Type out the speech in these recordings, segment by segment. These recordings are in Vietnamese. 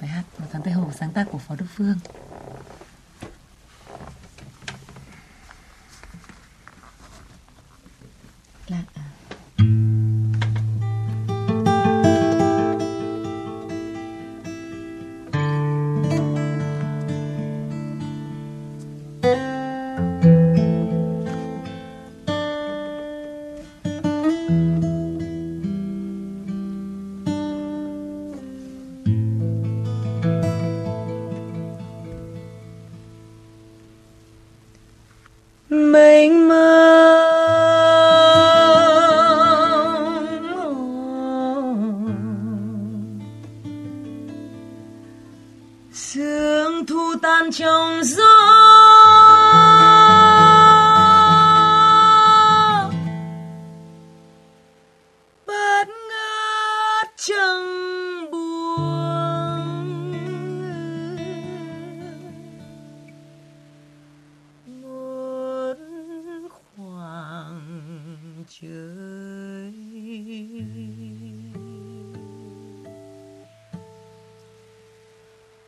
bài hát một tháng tây hồ sáng tác của phó đức phương là à. Mênh mông. Sương thu tan trong gió.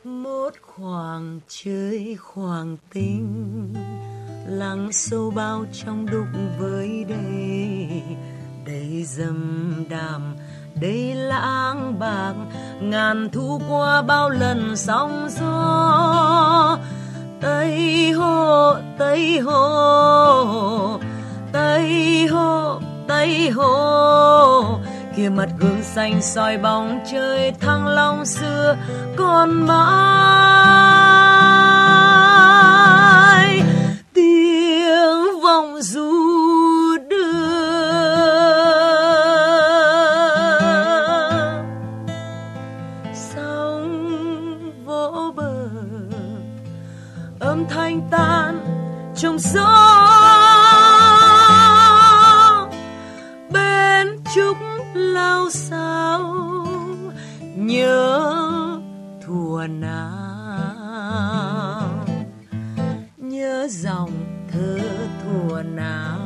Một khoảng trời khoảng tình lắng sâu bao trong đục với đầy đầy dầm đàm đầy lãng bạc, ngàn thu qua bao lần sóng gió. Tây hồ tây hồ tây hồ tây hồ kia mặt gương xanh soi bóng trời thăng long xưa còn mãi. Tiếng vọng du đưa. Sóng vỗ bờ, âm thanh tan trong gió. Lao sao nhớ thùa nào? Nhớ dòng thơ thùa nào?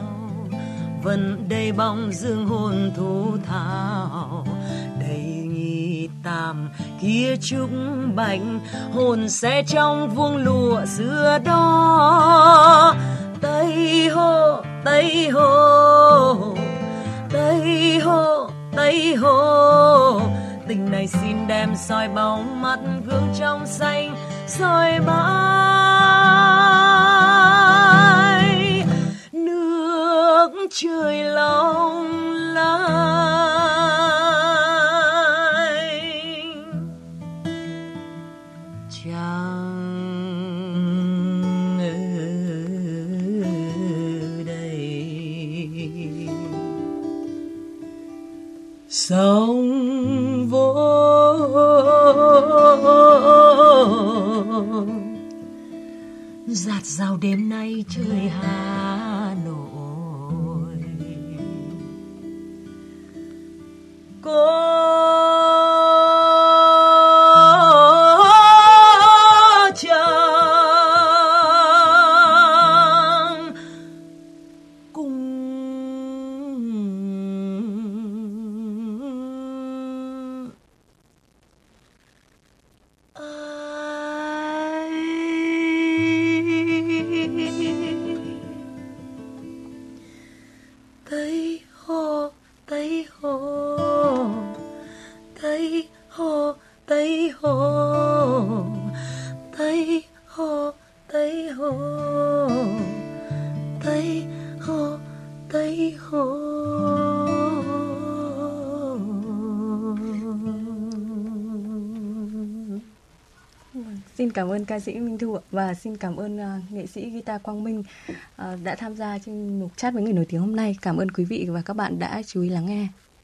Vẫn đầy bóng dương hồn thu thảo. Đầy nghi tàm kia trúc bánh hồn sẽ trong vuông lụa xưa đó. Tây hồ tây hồ tây hồ tình này xin đem soi bóng mắt gương trong xanh soi mãi sông vỗ giạt rào đêm nay trời hà. Tây hồ tây hồ. Tây hồ tây hồ. Xin cảm ơn ca sĩ Minh Thu và xin cảm ơn uh, nghệ sĩ guitar Quang Minh uh, đã tham gia trên mục chat với người nổi tiếng hôm nay. Cảm ơn quý vị và các bạn đã chú ý lắng nghe.